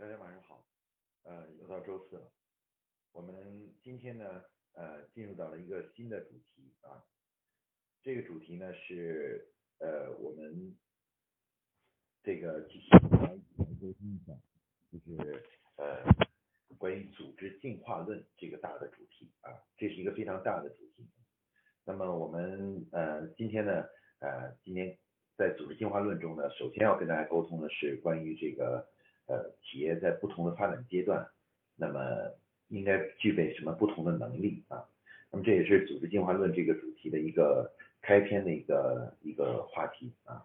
大家晚上好，呃，又到周四了，我们今天呢，呃，进入到了一个新的主题啊，这个主题呢是呃我们这个继续来沟通一下，就是呃关于组织进化论这个大的主题啊，这是一个非常大的主题。那么我们呃今天呢，呃今天在组织进化论中呢，首先要跟大家沟通的是关于这个。呃，企业在不同的发展阶段，那么应该具备什么不同的能力啊？那么这也是组织进化论这个主题的一个开篇的一个一个话题啊。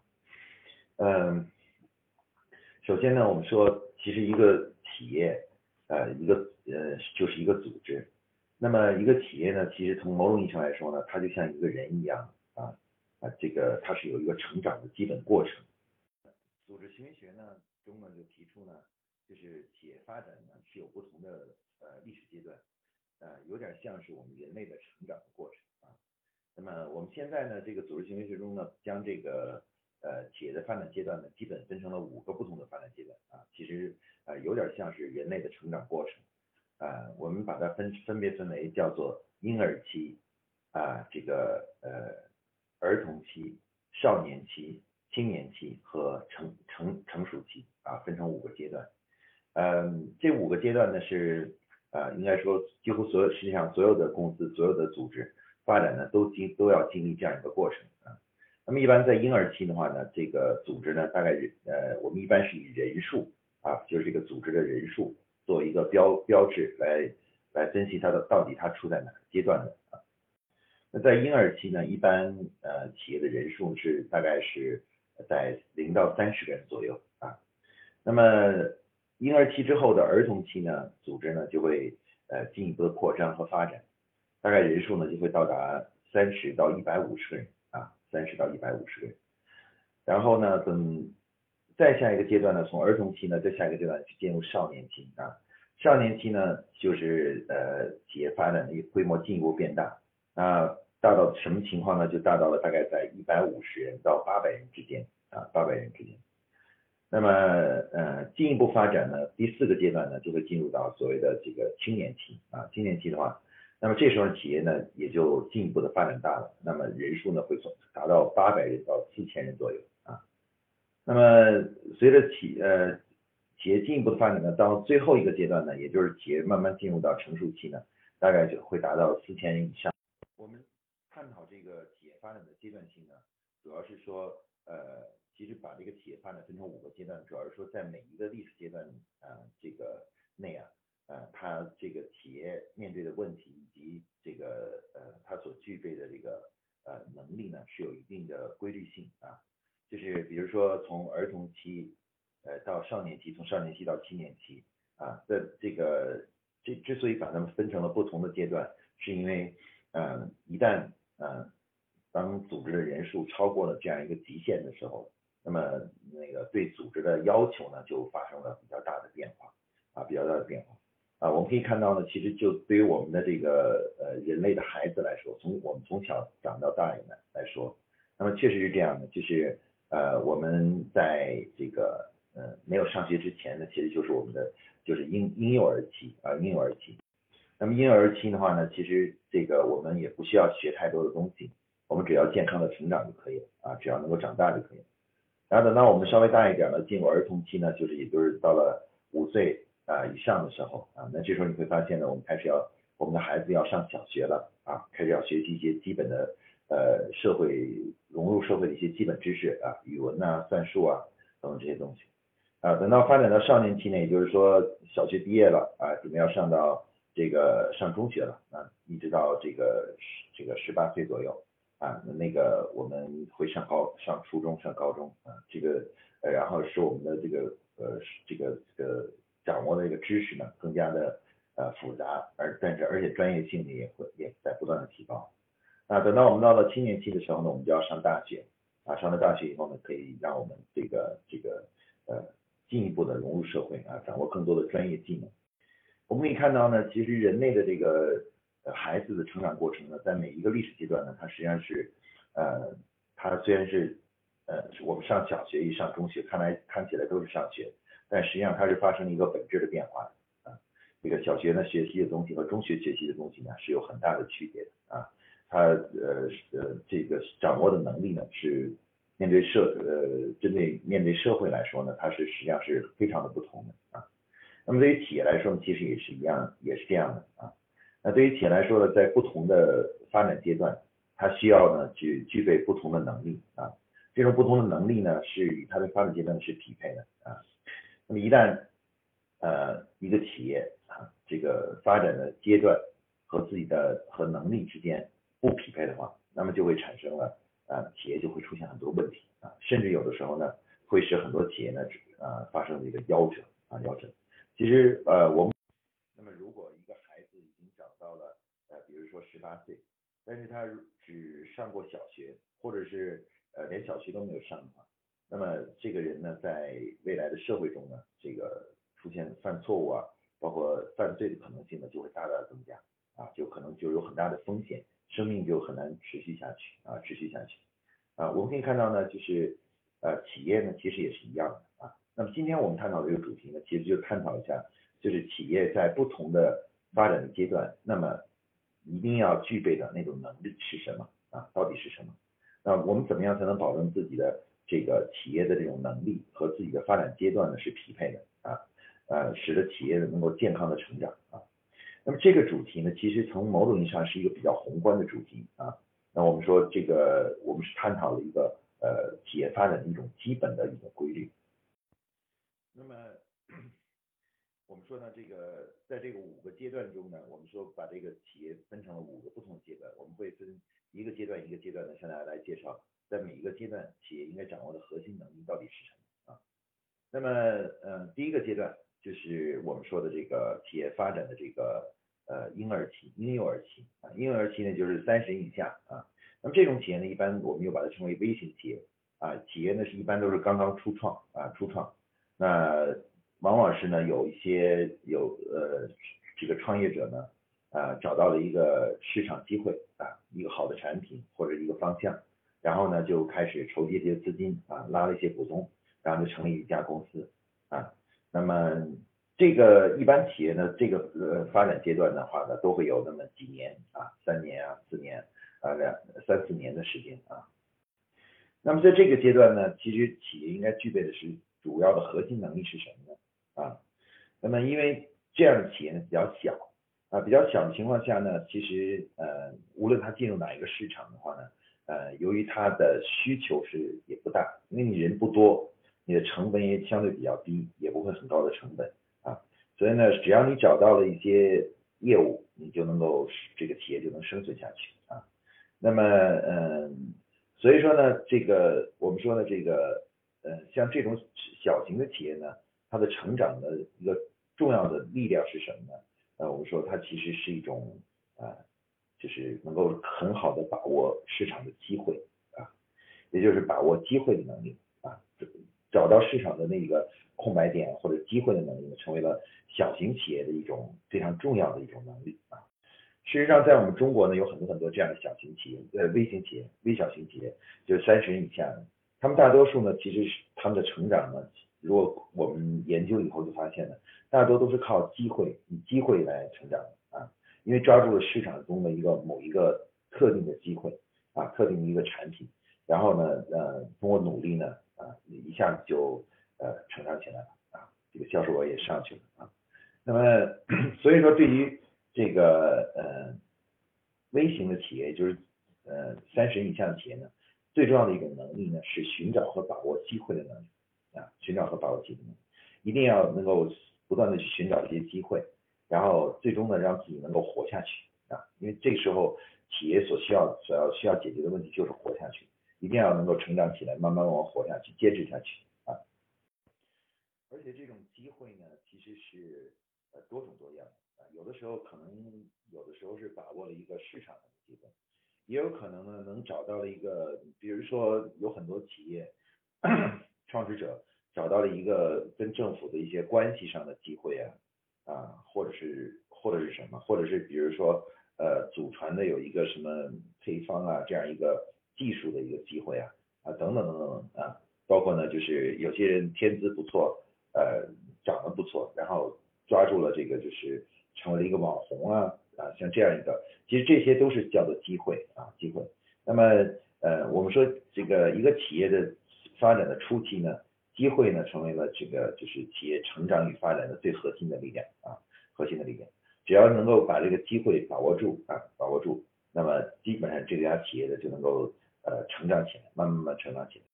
嗯，首先呢，我们说，其实一个企业，呃，一个呃，就是一个组织。那么一个企业呢，其实从某种意义上来说呢，它就像一个人一样啊啊，这个它是有一个成长的基本过程。组织行为学呢？中呢就提出呢，就是企业发展呢是有不同的呃历史阶段，呃有点像是我们人类的成长的过程啊。那么我们现在呢这个组织行为学中呢，将这个呃企业的发展阶段呢基本分成了五个不同的发展阶段啊，其实呃有点像是人类的成长过程啊。我们把它分分别分为叫做婴儿期啊，这个呃儿童期、少年期。青年期和成成成熟期啊，分成五个阶段。嗯，这五个阶段呢是呃，应该说几乎所有实际上所有的公司、所有的组织发展呢都经都要经历这样一个过程啊。那么一般在婴儿期的话呢，这个组织呢大概呃，我们一般是以人数啊，就是这个组织的人数做一个标标志来来分析它的到底它处在哪个阶段的啊。那在婴儿期呢，一般呃企业的人数是大概是。在零到三十个人左右啊，那么婴儿期之后的儿童期呢，组织呢就会呃进一步的扩张和发展，大概人数呢就会到达三十到一百五十个人啊，三十到一百五十个人。然后呢，等再下一个阶段呢，从儿童期呢再下一个阶段去进入少年期啊，少年期呢就是呃企业发展的规模进一步变大啊。大到什么情况呢？就大到了大概在一百五十人到八百人之间啊，八百人之间。那么呃，进一步发展呢，第四个阶段呢，就会进入到所谓的这个青年期啊。青年期的话，那么这时候企业呢也就进一步的发展大了，那么人数呢会从达到八百人到四千人左右啊。那么随着企呃企业进一步的发展呢，到最后一个阶段呢，也就是企业慢慢进入到成熟期呢，大概就会达到四千人以上。我们。探讨这个企业发展的阶段性呢，主要是说，呃，其实把这个企业发展分成五个阶段，主要是说在每一个历史阶段啊，这个内啊，呃，它这个企业面对的问题以及这个呃，它所具备的这个呃能力呢，是有一定的规律性啊，就是比如说从儿童期呃到少年期，从少年期到青年期啊，在这个这之所以把它们分成了不同的阶段，是因为嗯，一旦嗯，当组织的人数超过了这样一个极限的时候，那么那个对组织的要求呢，就发生了比较大的变化啊，比较大的变化啊。我们可以看到呢，其实就对于我们的这个呃人类的孩子来说，从我们从小长到大来来说，那么确实是这样的，就是呃我们在这个呃没有上学之前呢，其实就是我们的就是婴婴幼儿期啊，婴幼儿期。那么婴儿期的话呢，其实这个我们也不需要学太多的东西，我们只要健康的成长就可以了啊，只要能够长大就可以了。然后等到我们稍微大一点呢，进入儿童期呢，就是也就是到了五岁啊以上的时候啊，那这时候你会发现呢，我们开始要我们的孩子要上小学了啊，开始要学习一些基本的呃社会融入社会的一些基本知识啊，语文啊、算术啊等等这些东西啊。等到发展到少年期呢，也就是说小学毕业了啊，准备要上到这个上中学了啊，一直到这个这个十八岁左右啊，那个我们会上高上初中上高中啊，这个呃然后使我们的这个呃这个这个掌握的这个知识呢更加的呃复杂，而但是而且专业性呢也会也在不断的提高啊，等到我们到了青年期的时候呢，我们就要上大学啊，上了大学以后呢，可以让我们这个这个呃进一步的融入社会啊，掌握更多的专业技能。我们可以看到呢，其实人类的这个孩子的成长过程呢，在每一个历史阶段呢，它实际上是，呃，它虽然是，呃，我们上小学一上中学，看来看起来都是上学，但实际上它是发生了一个本质的变化的啊。这个小学呢学习的东西和中学学习的东西呢是有很大的区别的啊。他呃呃这个掌握的能力呢是面对社呃针对面对社会来说呢，它是实际上是非常的不同的。那么对于企业来说呢，其实也是一样，也是这样的啊。那对于企业来说呢，在不同的发展阶段，它需要呢具具备不同的能力啊。这种不同的能力呢，是与它的发展阶段是匹配的啊。那么一旦呃一个企业啊这个发展的阶段和自己的和能力之间不匹配的话，那么就会产生了啊企业就会出现很多问题啊，甚至有的时候呢会使很多企业呢啊发生这个夭折啊夭折。其实呃，我们那么如果一个孩子已经长到了呃，比如说十八岁，但是他只上过小学，或者是呃连小学都没有上的话，那么这个人呢，在未来的社会中呢，这个出现犯错误啊，包括犯罪的可能性呢，就会大大增加啊，就可能就有很大的风险，生命就很难持续下去啊，持续下去啊。我们可以看到呢，就是呃企业呢，其实也是一样的。那么今天我们探讨的这个主题呢，其实就探讨一下，就是企业在不同的发展的阶段，那么一定要具备的那种能力是什么啊？到底是什么？那我们怎么样才能保证自己的这个企业的这种能力和自己的发展阶段呢是匹配的啊？呃，使得企业能够健康的成长啊？那么这个主题呢，其实从某种意义上是一个比较宏观的主题啊。那我们说这个，我们是探讨了一个呃企业发展的一种基本的一个规律。那么，我们说呢，这个在这个五个阶段中呢，我们说把这个企业分成了五个不同的阶段，我们会分一个阶段一个阶段的向大家来介绍，在每一个阶段企业应该掌握的核心能力到底是什么啊？那么，呃，第一个阶段就是我们说的这个企业发展的这个呃婴儿期、婴幼儿期啊，婴幼儿期呢就是三十以下啊，那么这种企业呢，一般我们又把它称为微型企业啊，企业呢是一般都是刚刚初创啊，初创。那往往是呢，有一些有呃这个创业者呢，啊找到了一个市场机会啊，一个好的产品或者一个方向，然后呢就开始筹集一些资金啊，拉了一些股东，然后就成立一家公司啊。那么这个一般企业呢，这个呃发展阶段的话呢，都会有那么几年啊，三年啊，四年啊，两三四年的时间啊。那么在这个阶段呢，其实企业应该具备的是。主要的核心能力是什么呢？啊，那么因为这样的企业呢比较小啊，比较小的情况下呢，其实呃，无论它进入哪一个市场的话呢，呃，由于它的需求是也不大，因为你人不多，你的成本也相对比较低，也不会很高的成本啊，所以呢，只要你找到了一些业务，你就能够这个企业就能生存下去啊。那么嗯，所以说呢，这个我们说呢，这个。呃，像这种小型的企业呢，它的成长的一个重要的力量是什么呢？呃，我们说它其实是一种啊，就是能够很好的把握市场的机会啊，也就是把握机会的能力啊，找到市场的那个空白点或者机会的能力呢，成为了小型企业的一种非常重要的一种能力啊。事实上，在我们中国呢，有很多很多这样的小型企业，呃，微型企业、微小型企业，就是三十人以下。他们大多数呢，其实是他们的成长呢，如果我们研究以后就发现了，大多都是靠机会，以机会来成长的啊，因为抓住了市场中的一个某一个特定的机会啊，特定的一个产品，然后呢，呃，通过努力呢，啊，一下子就呃成长起来了啊，这个销售额也上去了啊，那么 所以说对于这个呃微型的企业，就是呃三十以下的企业呢。最重要的一种能力呢，是寻找和把握机会的能力啊，寻找和把握机会，一定要能够不断的去寻找这些机会，然后最终呢，让自己能够活下去啊，因为这时候企业所需要所要需要解决的问题就是活下去，一定要能够成长起来，慢慢往活下去，坚持下去啊。而且这种机会呢，其实是呃多种多样啊，有的时候可能有的时候是把握了一个市场的机会。也有可能呢，能找到了一个，比如说有很多企业创始者找到了一个跟政府的一些关系上的机会啊，啊，或者是或者是什么，或者是比如说呃祖传的有一个什么配方啊，这样一个技术的一个机会啊，啊等等等等啊，包括呢就是有些人天资不错呃长得不错，然后抓住了这个就是成为了一个网红啊啊像这样一个，其实这些都是叫做机会啊机会。那么呃我们说这个一个企业的发展的初期呢，机会呢成为了这个就是企业成长与发展的最核心的力量啊核心的力量。只要能够把这个机会把握住啊把握住，那么基本上这家企业的就能够呃成长起来，慢慢慢成长起来。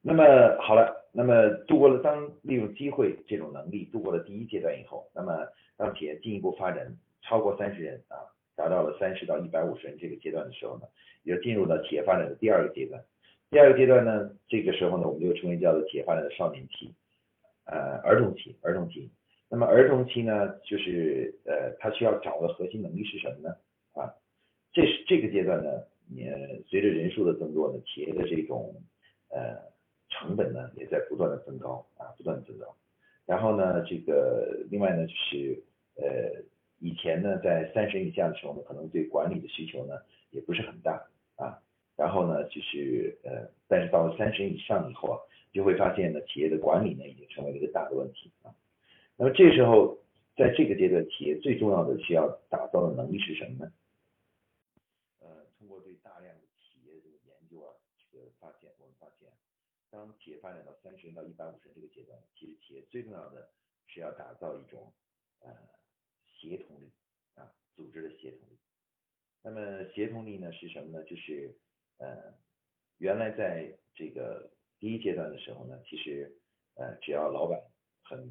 那么好了，那么度过了当利用机会这种能力度过了第一阶段以后，那么当企业进一步发展超过三十人啊，达到了三十到一百五十人这个阶段的时候呢，也进入到企业发展的第二个阶段。第二个阶段呢，这个时候呢，我们就称为叫做企业发展的少年期，呃，儿童期，儿童期。那么儿童期呢，就是呃，他需要掌握的核心能力是什么呢？啊，这是这个阶段呢，你随着人数的增多呢，企业的这种呃。成本呢也在不断的增高啊，不断的增高。然后呢，这个另外呢就是呃以前呢在三十以下的时候呢，可能对管理的需求呢也不是很大啊。然后呢就是呃，但是到了三十以上以后啊，就会发现呢企业的管理呢已经成为了一个大的问题啊。那么这时候在这个阶段，企业最重要的需要打造的能力是什么呢？呃，通过对大量的企业这个研究啊，这个发现我们发现。当企业发展到三十人到一百五十人这个阶段，其实企业最重要的是要打造一种呃协同力啊，组织的协同力。那么协同力呢是什么呢？就是呃原来在这个第一阶段的时候呢，其实呃只要老板很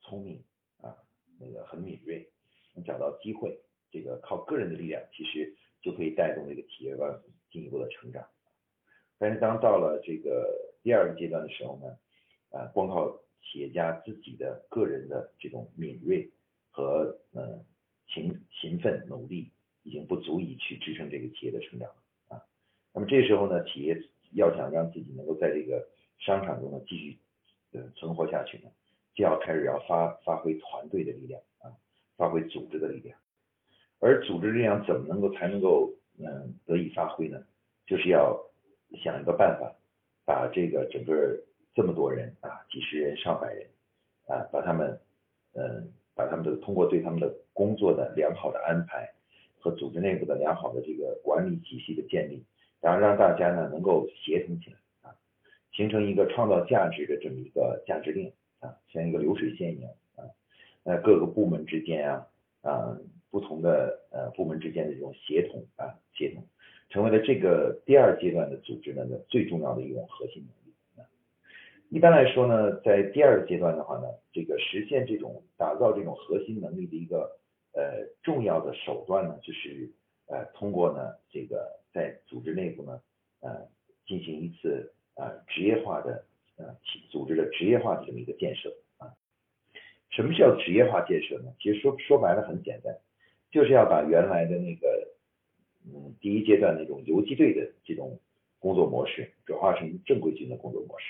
聪明啊，那个很敏锐，能找到机会，这个靠个人的力量，其实就可以带动这个企业往进一步的成长。但是当到了这个第二个阶段的时候呢，啊，光靠企业家自己的个人的这种敏锐和呃勤勤奋努力，已经不足以去支撑这个企业的成长了啊。那么这时候呢，企业要想让自己能够在这个商场中呢继续呃存活下去呢，就要开始要发发挥团队的力量啊，发挥组织的力量。而组织力量怎么能够才能够嗯得以发挥呢？就是要想一个办法，把这个整个这么多人啊，几十人、上百人啊，把他们，嗯，把他们的通过对他们的工作的良好的安排和组织内部的良好的这个管理体系的建立，然后让大家呢能够协同起来啊，形成一个创造价值的这么一个价值链啊，像一个流水线一样啊，那，各个部门之间啊啊，不同的呃部门之间的这种协同啊，协同。成为了这个第二阶段的组织呢的最重要的一种核心能力。一般来说呢，在第二阶段的话呢，这个实现这种打造这种核心能力的一个呃重要的手段呢，就是呃通过呢这个在组织内部呢呃进行一次呃职业化的呃组织的职业化的这么一个建设啊。什么叫职业化建设呢？其实说说白了很简单，就是要把原来的那个。嗯，第一阶段那种游击队的这种工作模式转化成正规军的工作模式。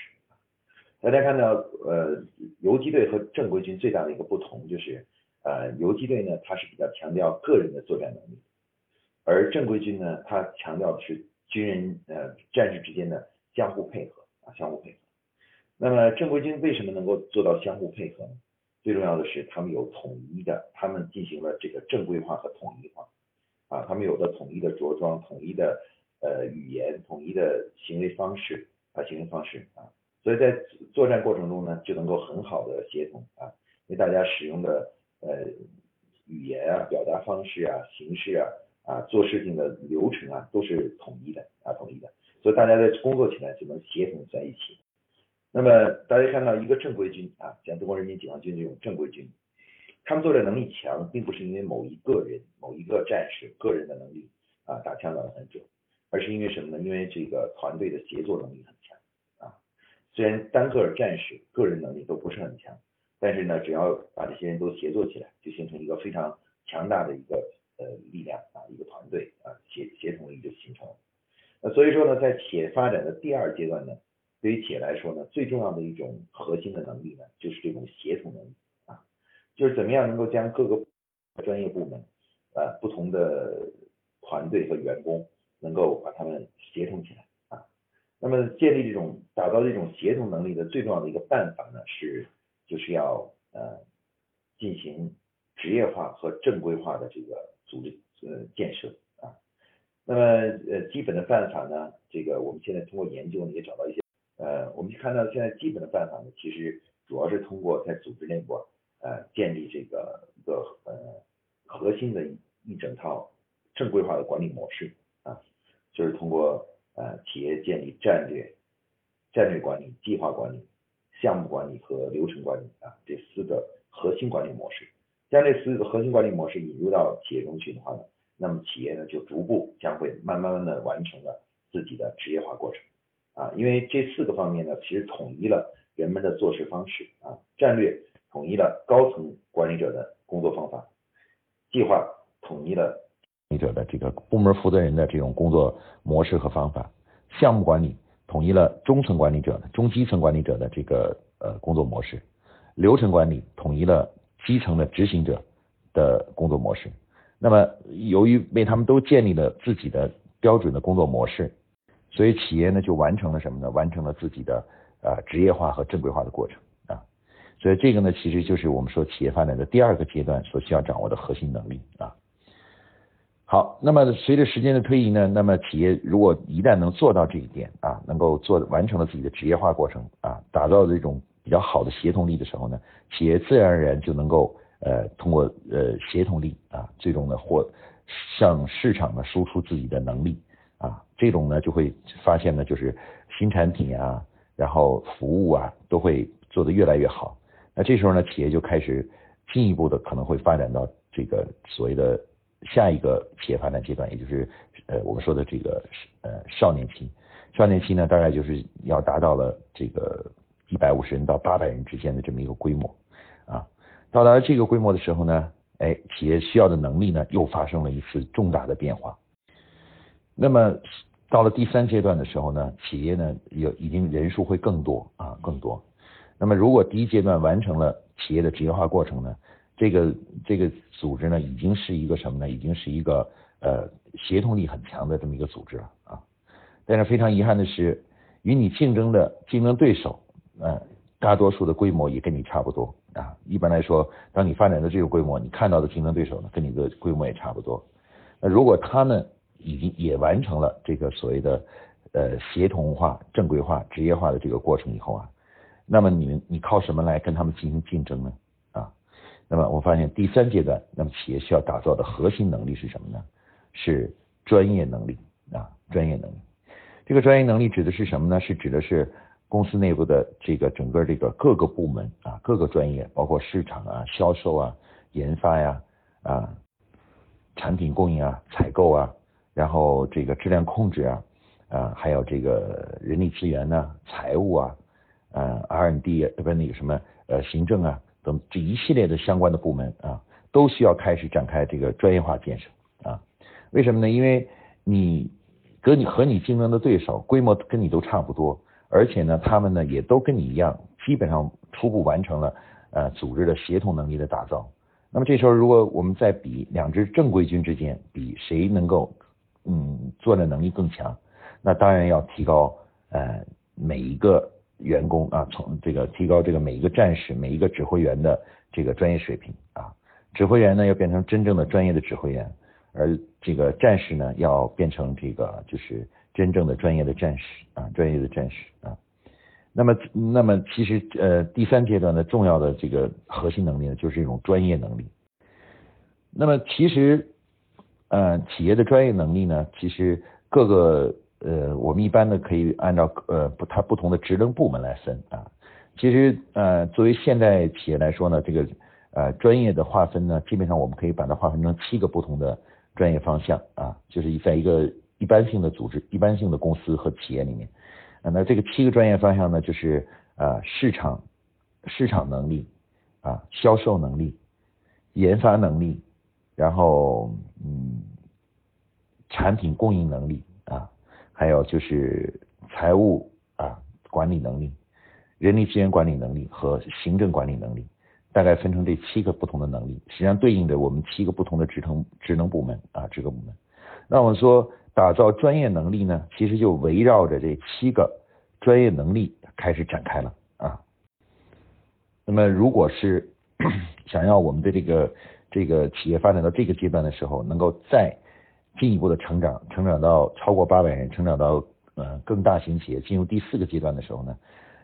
大家看到，呃，游击队和正规军最大的一个不同就是，呃，游击队呢，它是比较强调个人的作战能力，而正规军呢，它强调的是军人呃战士之间的相互配合啊，相互配合。那么正规军为什么能够做到相互配合呢？最重要的是他们有统一的，他们进行了这个正规化和统一化。啊，他们有的统一的着装、统一的呃语言、统一的行为方式啊，行为方式啊，所以在作战过程中呢，就能够很好的协同啊，因为大家使用的呃语言啊、表达方式啊、形式啊啊，做事情的流程啊，都是统一的啊，统一的，所以大家在工作起来就能协同在一起。那么大家看到一个正规军啊，像中国人民解放军这种正规军。他们作战能力强，并不是因为某一个人、某一个战士个人的能力啊打枪打得很准，而是因为什么呢？因为这个团队的协作能力很强。虽然单个战士个人能力都不是很强，但是呢，只要把这些人都协作起来，就形成一个非常强大的一个呃力量啊，一个团队啊，协协同力就形成了。那所以说呢，在企业发展的第二阶段呢，对于企业来说呢，最重要的一种核心的能力呢，就是这种协同能力啊。就是怎么样能够将各个专业部门，呃，不同的团队和员工，能够把他们协同起来。那么建立这种打造这种协同能力的最重要的一个办法呢，是就是要呃进行职业化和正规化的这个组织呃建设啊。那么呃基本的办法呢，这个我们现在通过研究呢也找到一些呃，我们看到现在基本的办法呢，其实主要是通过在组织内部呃建立这个一个呃核心的一整套正规化的管理模式啊，就是通过呃企业建立战略、战略管理、计划管理。项目管理和流程管理啊，这四个核心管理模式，将这四个核心管理模式引入到企业中去的话呢，那么企业呢就逐步将会慢慢的完成了自己的职业化过程啊，因为这四个方面呢，其实统一了人们的做事方式啊，战略统一了高层管理者的工作方法，计划统一了者的这个部门负责人的这种工作模式和方法，项目管理。统一了中层管理者、中基层管理者的这个呃工作模式，流程管理统一了基层的执行者的工作模式。那么，由于为他们都建立了自己的标准的工作模式，所以企业呢就完成了什么呢？完成了自己的呃职业化和正规化的过程啊。所以这个呢，其实就是我们说企业发展的第二个阶段所需要掌握的核心能力啊。好，那么随着时间的推移呢，那么企业如果一旦能做到这一点啊，能够做完成了自己的职业化过程啊，打造这种比较好的协同力的时候呢，企业自然而然就能够呃通过呃协同力啊，最终呢或向市场呢输出自己的能力啊，这种呢就会发现呢就是新产品啊，然后服务啊都会做得越来越好。那这时候呢，企业就开始进一步的可能会发展到这个所谓的。下一个企业发展阶段，也就是呃我们说的这个呃少年期，少年期呢大概就是要达到了这个一百五十人到八百人之间的这么一个规模啊，到达这个规模的时候呢，哎企业需要的能力呢又发生了一次重大的变化。那么到了第三阶段的时候呢，企业呢有已经人数会更多啊更多。那么如果第一阶段完成了企业的职业化过程呢？这个这个组织呢，已经是一个什么呢？已经是一个呃协同力很强的这么一个组织了啊。但是非常遗憾的是，与你竞争的竞争对手，呃，大多数的规模也跟你差不多啊。一般来说，当你发展到这个规模，你看到的竞争对手呢，跟你的规模也差不多。那如果他们已经也完成了这个所谓的呃协同化、正规化、职业化的这个过程以后啊，那么你你靠什么来跟他们进行竞争呢？那么我发现第三阶段，那么企业需要打造的核心能力是什么呢？是专业能力啊，专业能力。这个专业能力指的是什么呢？是指的是公司内部的这个整个这个各个部门啊，各个专业，包括市场啊、销售啊、研发呀啊、产品供应啊、采购啊，然后这个质量控制啊啊，还有这个人力资源呢、财务啊、啊 R&D 不是那个什么呃行政啊。等这一系列的相关的部门啊，都需要开始展开这个专业化建设啊。为什么呢？因为你跟你和你竞争的对手规模跟你都差不多，而且呢，他们呢也都跟你一样，基本上初步完成了呃组织的协同能力的打造。那么这时候，如果我们在比两支正规军之间，比谁能够嗯作战能力更强，那当然要提高呃每一个。员工啊，从这个提高这个每一个战士、每一个指挥员的这个专业水平啊，指挥员呢要变成真正的专业的指挥员，而这个战士呢要变成这个就是真正的专业的战士啊，专业的战士啊。那么，那么其实呃第三阶段的重要的这个核心能力呢，就是一种专业能力。那么其实呃企业的专业能力呢，其实各个。呃，我们一般呢可以按照呃不它不同的职能部门来分啊。其实呃作为现代企业来说呢，这个呃专业的划分呢，基本上我们可以把它划分成七个不同的专业方向啊，就是在一个一般性的组织、一般性的公司和企业里面。那这个七个专业方向呢，就是呃市场市场能力啊销售能力、研发能力，然后嗯产品供应能力。还有就是财务啊管理能力、人力资源管理能力和行政管理能力，大概分成这七个不同的能力，实际上对应着我们七个不同的职能职能部门啊这个部门。那我们说打造专业能力呢，其实就围绕着这七个专业能力开始展开了啊。那么如果是 想要我们的这个这个企业发展到这个阶段的时候，能够再进一步的成长，成长到超过八百人，成长到呃更大型企业，进入第四个阶段的时候呢，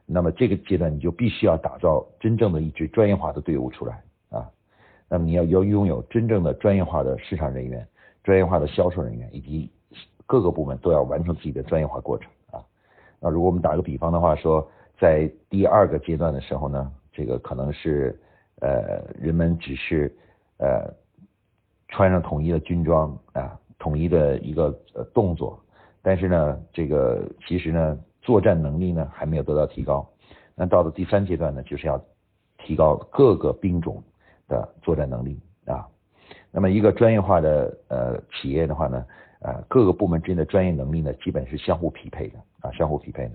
那么这个阶段你就必须要打造真正的一支专业化的队伍出来啊。那么你要要拥有真正的专业化的市场人员、专业化的销售人员，以及各个部门都要完成自己的专业化过程啊。那如果我们打个比方的话说，在第二个阶段的时候呢，这个可能是呃人们只是呃穿上统一的军装啊。统一的一个呃动作，但是呢，这个其实呢，作战能力呢还没有得到提高。那到了第三阶段呢，就是要提高各个兵种的作战能力啊。那么一个专业化的呃企业的话呢，呃各个部门之间的专业能力呢，基本是相互匹配的啊，相互匹配的。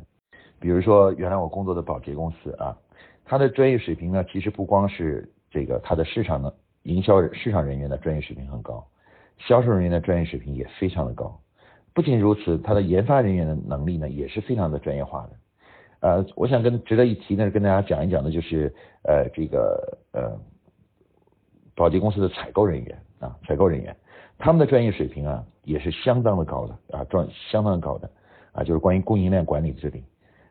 比如说原来我工作的保洁公司啊，它的专业水平呢，其实不光是这个它的市场的营销市场人员的专业水平很高。销售人员的专业水平也非常的高，不仅如此，他的研发人员的能力呢也是非常的专业化的。呃，我想跟值得一提呢，跟大家讲一讲的就是呃这个呃保洁公司的采购人员啊，采购人员他们的专业水平啊也是相当的高的啊，专相当高的啊，就是关于供应链管理这里。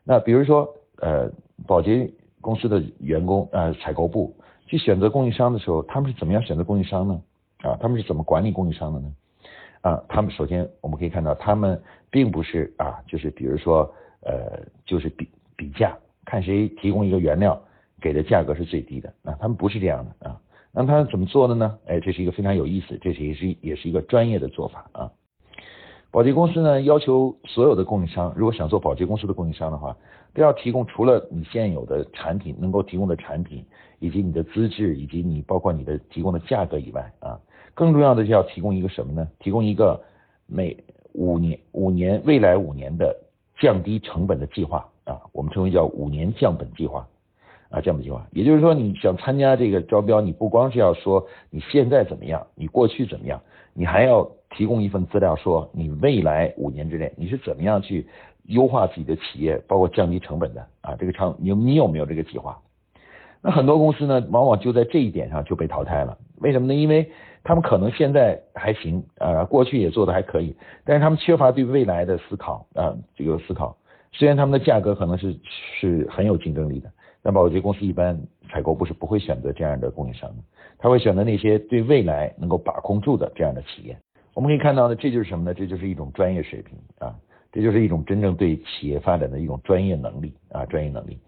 那比如说呃保洁公司的员工呃采购部去选择供应商的时候，他们是怎么样选择供应商呢？啊，他们是怎么管理供应商的呢？啊，他们首先我们可以看到，他们并不是啊，就是比如说呃，就是比比价，看谁提供一个原料给的价格是最低的啊，他们不是这样的啊。那他怎么做的呢？哎，这是一个非常有意思，这是也是也是一个专业的做法啊。保洁公司呢，要求所有的供应商，如果想做保洁公司的供应商的话，都要提供除了你现有的产品能够提供的产品，以及你的资质，以及你包括你的提供的价格以外啊。更重要的是要提供一个什么呢？提供一个每五年五年未来五年的降低成本的计划啊，我们称为叫五年降本计划啊，降本计划。也就是说，你想参加这个招标，你不光是要说你现在怎么样，你过去怎么样，你还要提供一份资料，说你未来五年之内你是怎么样去优化自己的企业，包括降低成本的啊，这个长你你有没有这个计划？那很多公司呢，往往就在这一点上就被淘汰了。为什么呢？因为他们可能现在还行啊，过去也做的还可以，但是他们缺乏对未来的思考啊，这个思考。虽然他们的价格可能是是很有竞争力的，但保洁公司一般采购部是不会选择这样的供应商的，他会选择那些对未来能够把控住的这样的企业。我们可以看到呢，这就是什么呢？这就是一种专业水平啊，这就是一种真正对企业发展的一种专业能力啊，专业能力。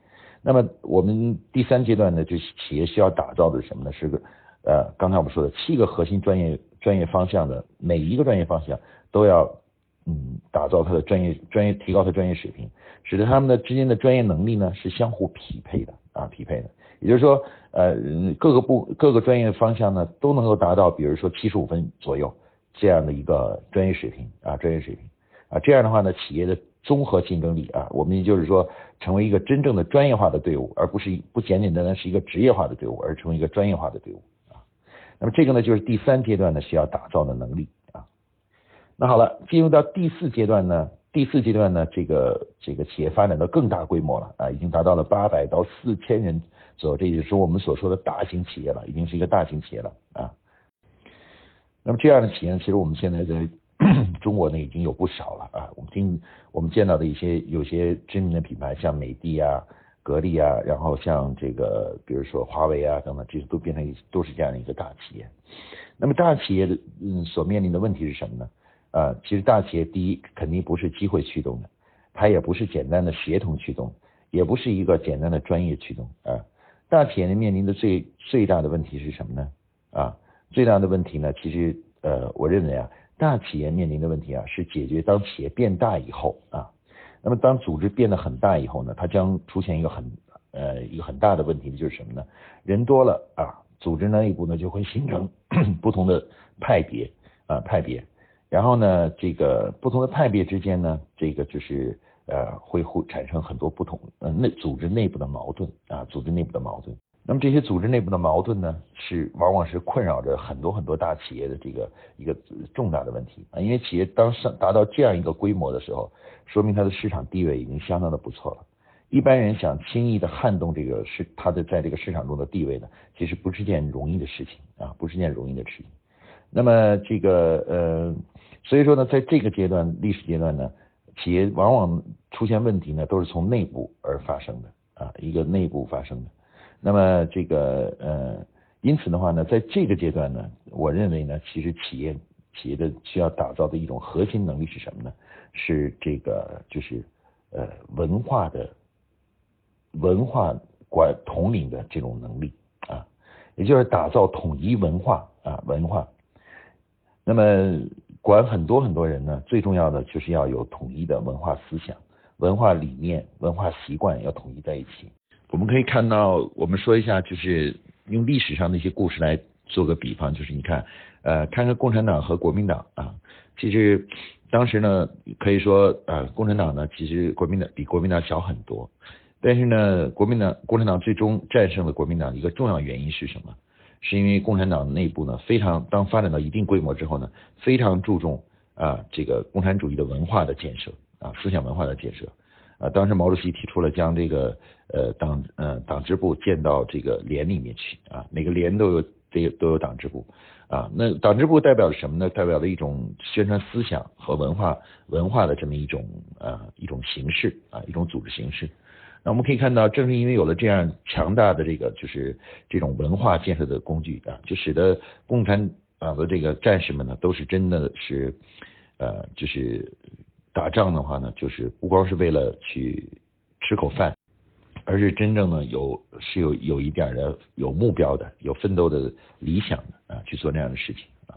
那么我们第三阶段呢，就是企业需要打造的是什么呢？是个呃，刚才我们说的七个核心专业专业方向的每一个专业方向都要嗯打造它的专业专业提高它专业水平，使得他们的之间的专业能力呢是相互匹配的啊匹配的。也就是说呃各个部各个专业方向呢都能够达到比如说七十五分左右这样的一个专业水平啊专业水平啊这样的话呢企业的。综合竞争力啊，我们也就是说，成为一个真正的专业化的队伍，而不是不简简单单是一个职业化的队伍，而成为一个专业化的队伍。那么这个呢，就是第三阶段呢需要打造的能力啊。那好了，进入到第四阶段呢，第四阶段呢，这个这个企业发展到更大规模了啊，已经达到了八百到四千人左右，这就是我们所说的大型企业了，已经是一个大型企业了啊。那么这样的企业，其实我们现在在。中国呢已经有不少了啊，我们听我们见到的一些有些知名的品牌，像美的啊、格力啊，然后像这个比如说华为啊等等，这些都变成一都是这样的一个大企业。那么大企业的嗯所面临的问题是什么呢？啊，其实大企业第一肯定不是机会驱动的，它也不是简单的协同驱动，也不是一个简单的专业驱动啊。大企业面临的最最大的问题是什么呢？啊，最大的问题呢，其实呃，我认为啊。大企业面临的问题啊，是解决当企业变大以后啊，那么当组织变得很大以后呢，它将出现一个很呃一个很大的问题，就是什么呢？人多了啊，组织内部呢就会形成 不同的派别啊派别，然后呢，这个不同的派别之间呢，这个就是呃会会产生很多不同呃内组织内部的矛盾啊，组织内部的矛盾。那么这些组织内部的矛盾呢，是往往是困扰着很多很多大企业的这个一个重大的问题啊。因为企业当上达到这样一个规模的时候，说明它的市场地位已经相当的不错了，一般人想轻易的撼动这个市，他的在这个市场中的地位呢，其实不是件容易的事情啊，不是件容易的事情。那么这个呃，所以说呢，在这个阶段历史阶段呢，企业往往出现问题呢，都是从内部而发生的啊，一个内部发生的。那么这个呃，因此的话呢，在这个阶段呢，我认为呢，其实企业企业的需要打造的一种核心能力是什么呢？是这个就是呃文化的文化管统领的这种能力啊，也就是打造统一文化啊文化。那么管很多很多人呢，最重要的就是要有统一的文化思想、文化理念、文化习惯要统一在一起。我们可以看到，我们说一下，就是用历史上的一些故事来做个比方，就是你看，呃，看看共产党和国民党啊，其实当时呢，可以说，呃，共产党呢，其实国民党比国民党小很多，但是呢，国民党共产党最终战胜了国民党，一个重要原因是什么？是因为共产党内部呢，非常当发展到一定规模之后呢，非常注重啊这个共产主义的文化的建设啊，思想文化的建设。啊，当时毛主席提出了将这个呃党呃党支部建到这个连里面去啊，每个连都有这都有党支部啊。那党支部代表了什么呢？代表了一种宣传思想和文化文化的这么一种啊一种形式啊一种组织形式。那我们可以看到，正是因为有了这样强大的这个就是这种文化建设的工具啊，就使得共产党的这个战士们呢，都是真的是呃就是。打仗的话呢，就是不光是为了去吃口饭，而是真正的有是有有一点的有目标的、有奋斗的理想的啊，去做那样的事情啊。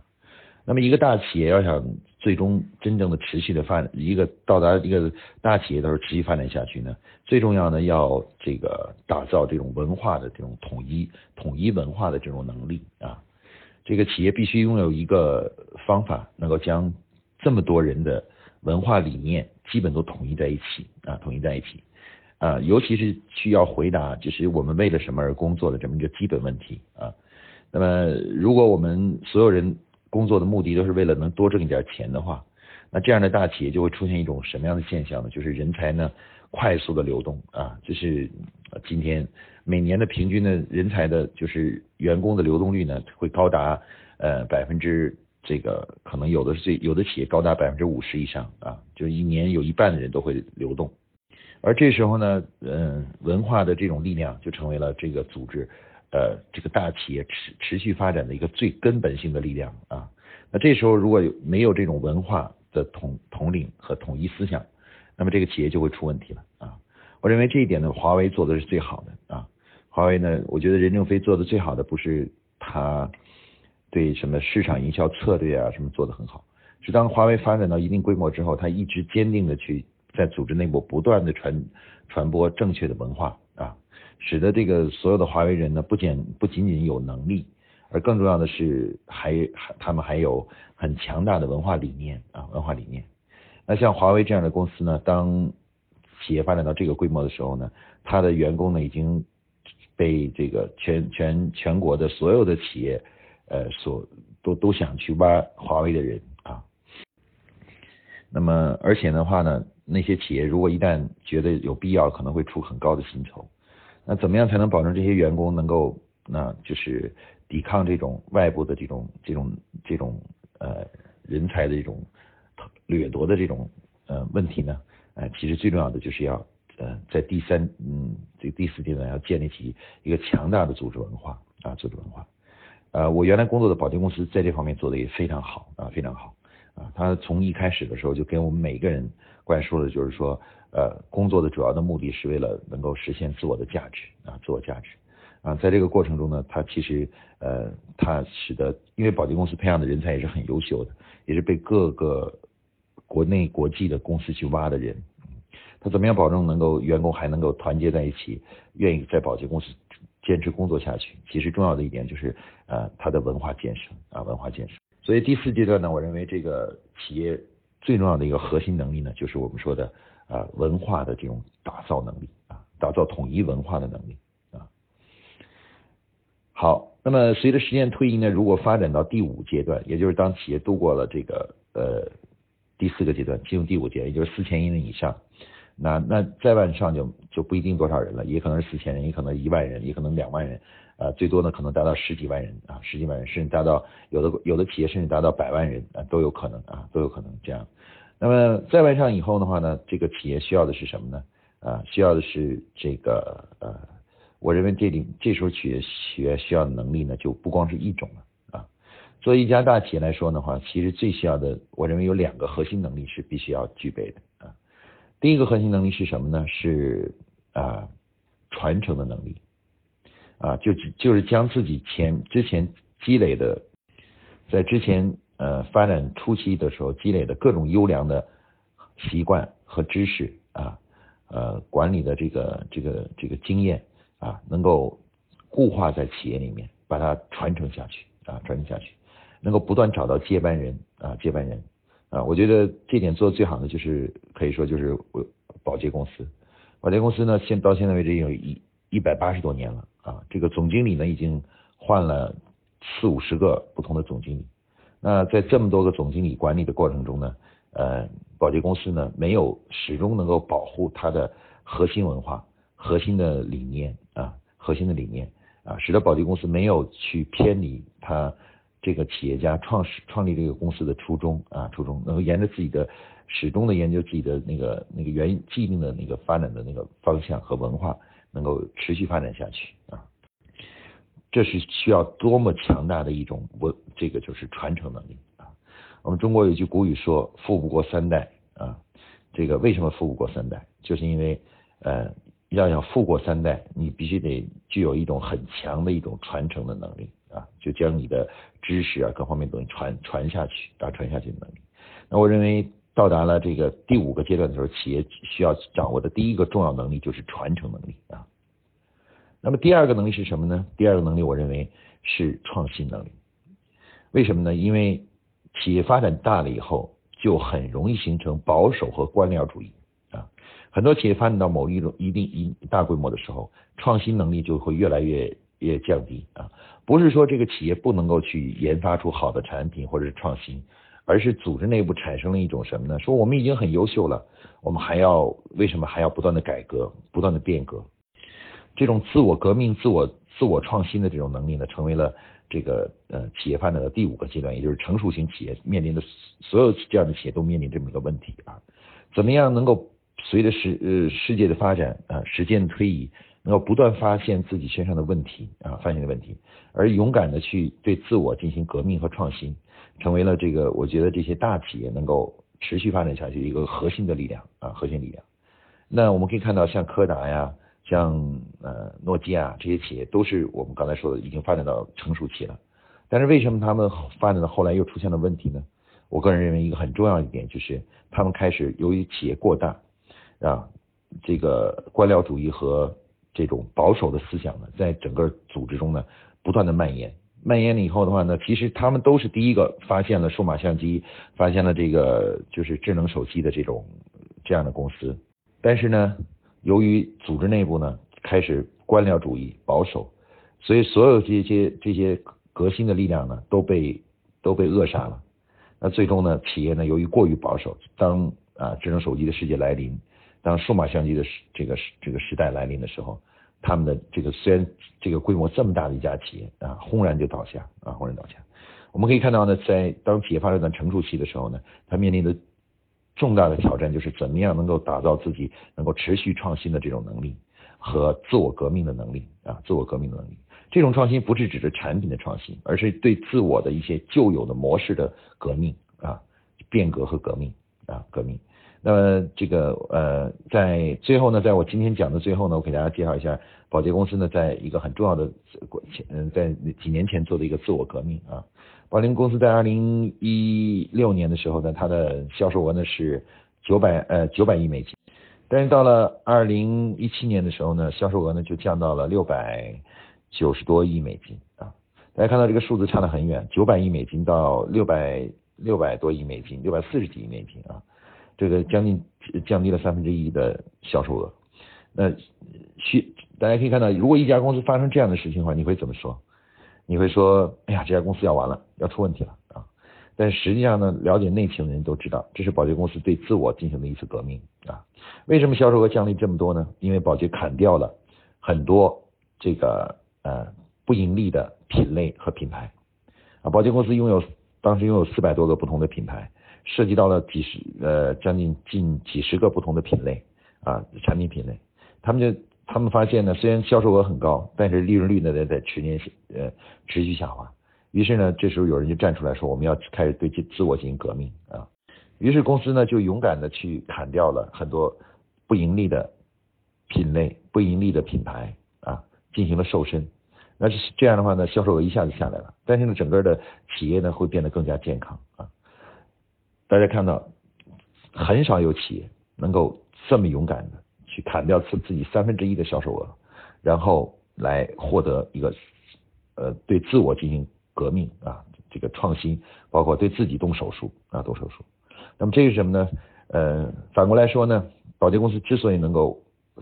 那么一个大企业要想最终真正的持续的发展，一个到达一个大企业都是持续发展下去呢，最重要的要这个打造这种文化的这种统一、统一文化的这种能力啊。这个企业必须拥有一个方法，能够将这么多人的。文化理念基本都统一在一起啊，统一在一起啊，尤其是需要回答就是我们为了什么而工作的这么一个基本问题啊。那么，如果我们所有人工作的目的都是为了能多挣一点钱的话，那这样的大企业就会出现一种什么样的现象呢？就是人才呢快速的流动啊，就是今天每年的平均的人才的，就是员工的流动率呢会高达呃百分之。这个可能有的是最有的企业高达百分之五十以上啊，就一年有一半的人都会流动，而这时候呢，嗯，文化的这种力量就成为了这个组织呃这个大企业持持续发展的一个最根本性的力量啊。那这时候如果有没有这种文化的统统领和统一思想，那么这个企业就会出问题了啊。我认为这一点呢，华为做的是最好的啊。华为呢，我觉得任正非做的最好的不是他。对什么市场营销策略啊，什么做得很好。是当华为发展到一定规模之后，他一直坚定的去在组织内部不断的传传播正确的文化啊，使得这个所有的华为人呢，不仅不仅仅有能力，而更重要的是还还他们还有很强大的文化理念啊，文化理念。那像华为这样的公司呢，当企业发展到这个规模的时候呢，他的员工呢已经被这个全全全国的所有的企业。呃，所都都想去挖华为的人啊，那么而且的话呢，那些企业如果一旦觉得有必要，可能会出很高的薪酬。那怎么样才能保证这些员工能够，那就是抵抗这种外部的这种这种这种呃人才的这种掠夺的这种呃问题呢？呃，其实最重要的就是要呃在第三嗯这第四阶段要建立起一个强大的组织文化啊，组织文化。呃，我原来工作的保洁公司在这方面做的也非常好啊，非常好啊。他从一开始的时候就给我们每个人灌输了，就是说，呃，工作的主要的目的是为了能够实现自我的价值啊，自我价值啊。在这个过程中呢，他其实呃，他使得因为保洁公司培养的人才也是很优秀的，也是被各个国内国际的公司去挖的人。他怎么样保证能够员工还能够团结在一起，愿意在保洁公司？坚持工作下去，其实重要的一点就是呃，它的文化建设啊，文化建设。所以第四阶段呢，我认为这个企业最重要的一个核心能力呢，就是我们说的啊，文化的这种打造能力啊，打造统一文化的能力啊。好，那么随着时间推移呢，如果发展到第五阶段，也就是当企业度过了这个呃第四个阶段，进入第五阶段，也就是四千亿人以上，那那再往上就就不一定多少人了，也可能是四千人，也可能一万人，也可能两万人，啊，最多呢可能达到十几万人啊，十几万人，甚至达到有的有的企业甚至达到百万人啊，都有可能啊，都有可能这样。那么再往上以后的话呢，这个企业需要的是什么呢？啊，需要的是这个呃，我认为这里这时候企业企业需要的能力呢，就不光是一种了啊。作为一家大企业来说的话，其实最需要的，我认为有两个核心能力是必须要具备的。第一个核心能力是什么呢？是啊传承的能力啊，就就是将自己前之前积累的，在之前呃发展初期的时候积累的各种优良的习惯和知识啊，呃管理的这个这个这个经验啊，能够固化在企业里面，把它传承下去啊，传承下去。能够不断找到接班人啊，接班人啊，我觉得这点做的最好的就是可以说就是我保洁公司，保洁公司呢现到现在为止有一一百八十多年了啊，这个总经理呢已经换了四五十个不同的总经理，那在这么多个总经理管理的过程中呢，呃，保洁公司呢没有始终能够保护它的核心文化、核心的理念啊，核心的理念啊，使得保洁公司没有去偏离它。这个企业家创始创立这个公司的初衷啊，初衷能够沿着自己的始终的研究自己的那个那个原既定的那个发展的那个方向和文化，能够持续发展下去啊，这是需要多么强大的一种文，这个就是传承能力啊。我们中国有句古语说“富不过三代”啊，这个为什么富不过三代？就是因为呃，要想富过三代，你必须得具有一种很强的一种传承的能力。啊，就将你的知识啊，各方面东西传传下去啊，传下去的能力。那我认为到达了这个第五个阶段的时候，企业需要掌握的第一个重要能力就是传承能力啊。那么第二个能力是什么呢？第二个能力我认为是创新能力。为什么呢？因为企业发展大了以后，就很容易形成保守和官僚主义啊。很多企业发展到某一种一定一大规模的时候，创新能力就会越来越。也降低啊，不是说这个企业不能够去研发出好的产品或者是创新，而是组织内部产生了一种什么呢？说我们已经很优秀了，我们还要为什么还要不断的改革、不断的变革？这种自我革命、自我自我创新的这种能力呢，成为了这个呃企业发展的第五个阶段，也就是成熟型企业面临的所有这样的企业都面临这么一个问题啊，怎么样能够随着世呃世界的发展啊，时间的推移？能够不断发现自己身上的问题啊，发现的问题，而勇敢的去对自我进行革命和创新，成为了这个我觉得这些大企业能够持续发展下去一个核心的力量啊，核心力量。那我们可以看到，像柯达呀，像呃诺基亚这些企业，都是我们刚才说的已经发展到成熟期了。但是为什么他们发展到后来又出现了问题呢？我个人认为一个很重要一点就是，他们开始由于企业过大啊，这个官僚主义和这种保守的思想呢，在整个组织中呢，不断的蔓延。蔓延了以后的话呢，其实他们都是第一个发现了数码相机，发现了这个就是智能手机的这种这样的公司。但是呢，由于组织内部呢开始官僚主义、保守，所以所有这些这些革新的力量呢都被都被扼杀了。那最终呢，企业呢由于过于保守，当啊智能手机的世界来临。当数码相机的时这个时这个时代来临的时候，他们的这个虽然这个规模这么大的一家企业啊，轰然就倒下啊，轰然倒下。我们可以看到呢，在当企业发展到成熟期的时候呢，它面临的重大的挑战就是怎么样能够打造自己能够持续创新的这种能力和自我革命的能力啊，自我革命的能力。这种创新不是指着产品的创新，而是对自我的一些旧有的模式的革命啊，变革和革命啊，革命。那么这个呃，在最后呢，在我今天讲的最后呢，我给大家介绍一下宝洁公司呢，在一个很重要的前嗯，在几年前做的一个自我革命啊。宝林公司在二零一六年的时候呢，它的销售额呢是九百呃九百亿美金，但是到了二零一七年的时候呢，销售额呢就降到了六百九十多亿美金啊。大家看到这个数字差得很远，九百亿美金到六百六百多亿美金，六百四十几亿美金啊。这个将近降低了三分之一的销售额。那需大家可以看到，如果一家公司发生这样的事情的话，你会怎么说？你会说，哎呀，这家公司要完了，要出问题了啊！但实际上呢，了解内情的人都知道，这是保洁公司对自我进行的一次革命啊。为什么销售额降低这么多呢？因为保洁砍掉了很多这个呃不盈利的品类和品牌啊。保洁公司拥有当时拥有四百多个不同的品牌，涉及到了几十呃将近近几十个不同的品类啊产品品类。他们就他们发现呢，虽然销售额很高，但是利润率呢在在持年呃持续下滑。于是呢，这时候有人就站出来说，我们要开始对自自我进行革命啊。于是公司呢就勇敢的去砍掉了很多不盈利的品类、不盈利的品牌啊，进行了瘦身。那是这样的话呢，销售额一下子下来了。但是呢，整个的企业呢会变得更加健康啊。大家看到，很少有企业能够这么勇敢的去砍掉自自己三分之一的销售额，然后来获得一个呃对自我进行。革命啊，这个创新，包括对自己动手术啊，动手术。那么这是什么呢？呃，反过来说呢，保洁公司之所以能够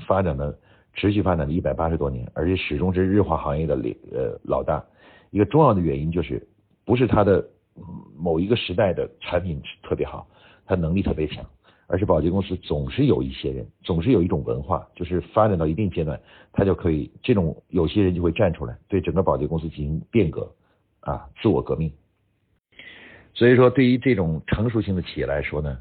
发展的持续发展了一百八十多年，而且始终是日化行业的领呃老大，一个重要的原因就是不是它的某一个时代的产品特别好，它能力特别强，而且保洁公司总是有一些人，总是有一种文化，就是发展到一定阶段，它就可以这种有些人就会站出来，对整个保洁公司进行变革。啊，自我革命。所以说，对于这种成熟型的企业来说呢，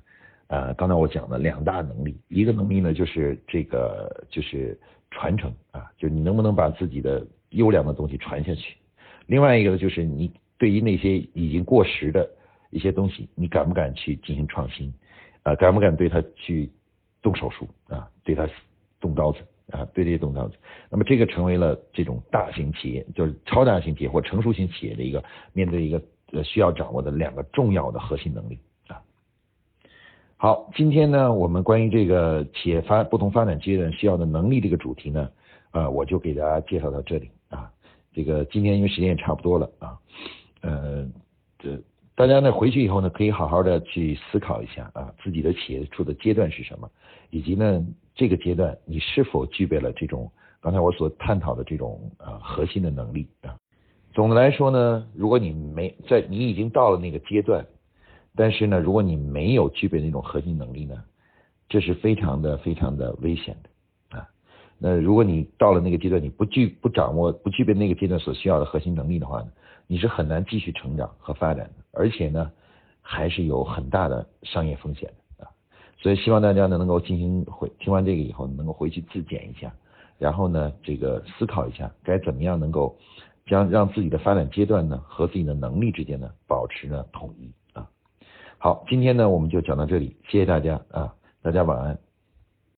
呃，刚才我讲的两大能力，一个能力呢就是这个就是传承啊，就是你能不能把自己的优良的东西传下去；另外一个呢就是你对于那些已经过时的一些东西，你敢不敢去进行创新？啊，敢不敢对它去动手术啊？对它动刀子？啊，对这些动刀子，那么这个成为了这种大型企业，就是超大型企业或成熟型企业的一个面对一个需要掌握的两个重要的核心能力啊。好，今天呢，我们关于这个企业发不同发展阶段需要的能力这个主题呢，啊，我就给大家介绍到这里啊。这个今天因为时间也差不多了啊，呃，这大家呢回去以后呢，可以好好的去思考一下啊，自己的企业处的阶段是什么，以及呢。这个阶段，你是否具备了这种刚才我所探讨的这种呃核心的能力啊？总的来说呢，如果你没在你已经到了那个阶段，但是呢，如果你没有具备那种核心能力呢，这是非常的非常的危险的啊。那如果你到了那个阶段，你不具不掌握不具备那个阶段所需要的核心能力的话呢，你是很难继续成长和发展的，而且呢，还是有很大的商业风险的啊。所以希望大家呢能够进行回听完这个以后能够回去自检一下，然后呢这个思考一下该怎么样能够将让自己的发展阶段呢和自己的能力之间呢保持呢统一啊。好，今天呢我们就讲到这里，谢谢大家啊，大家晚安。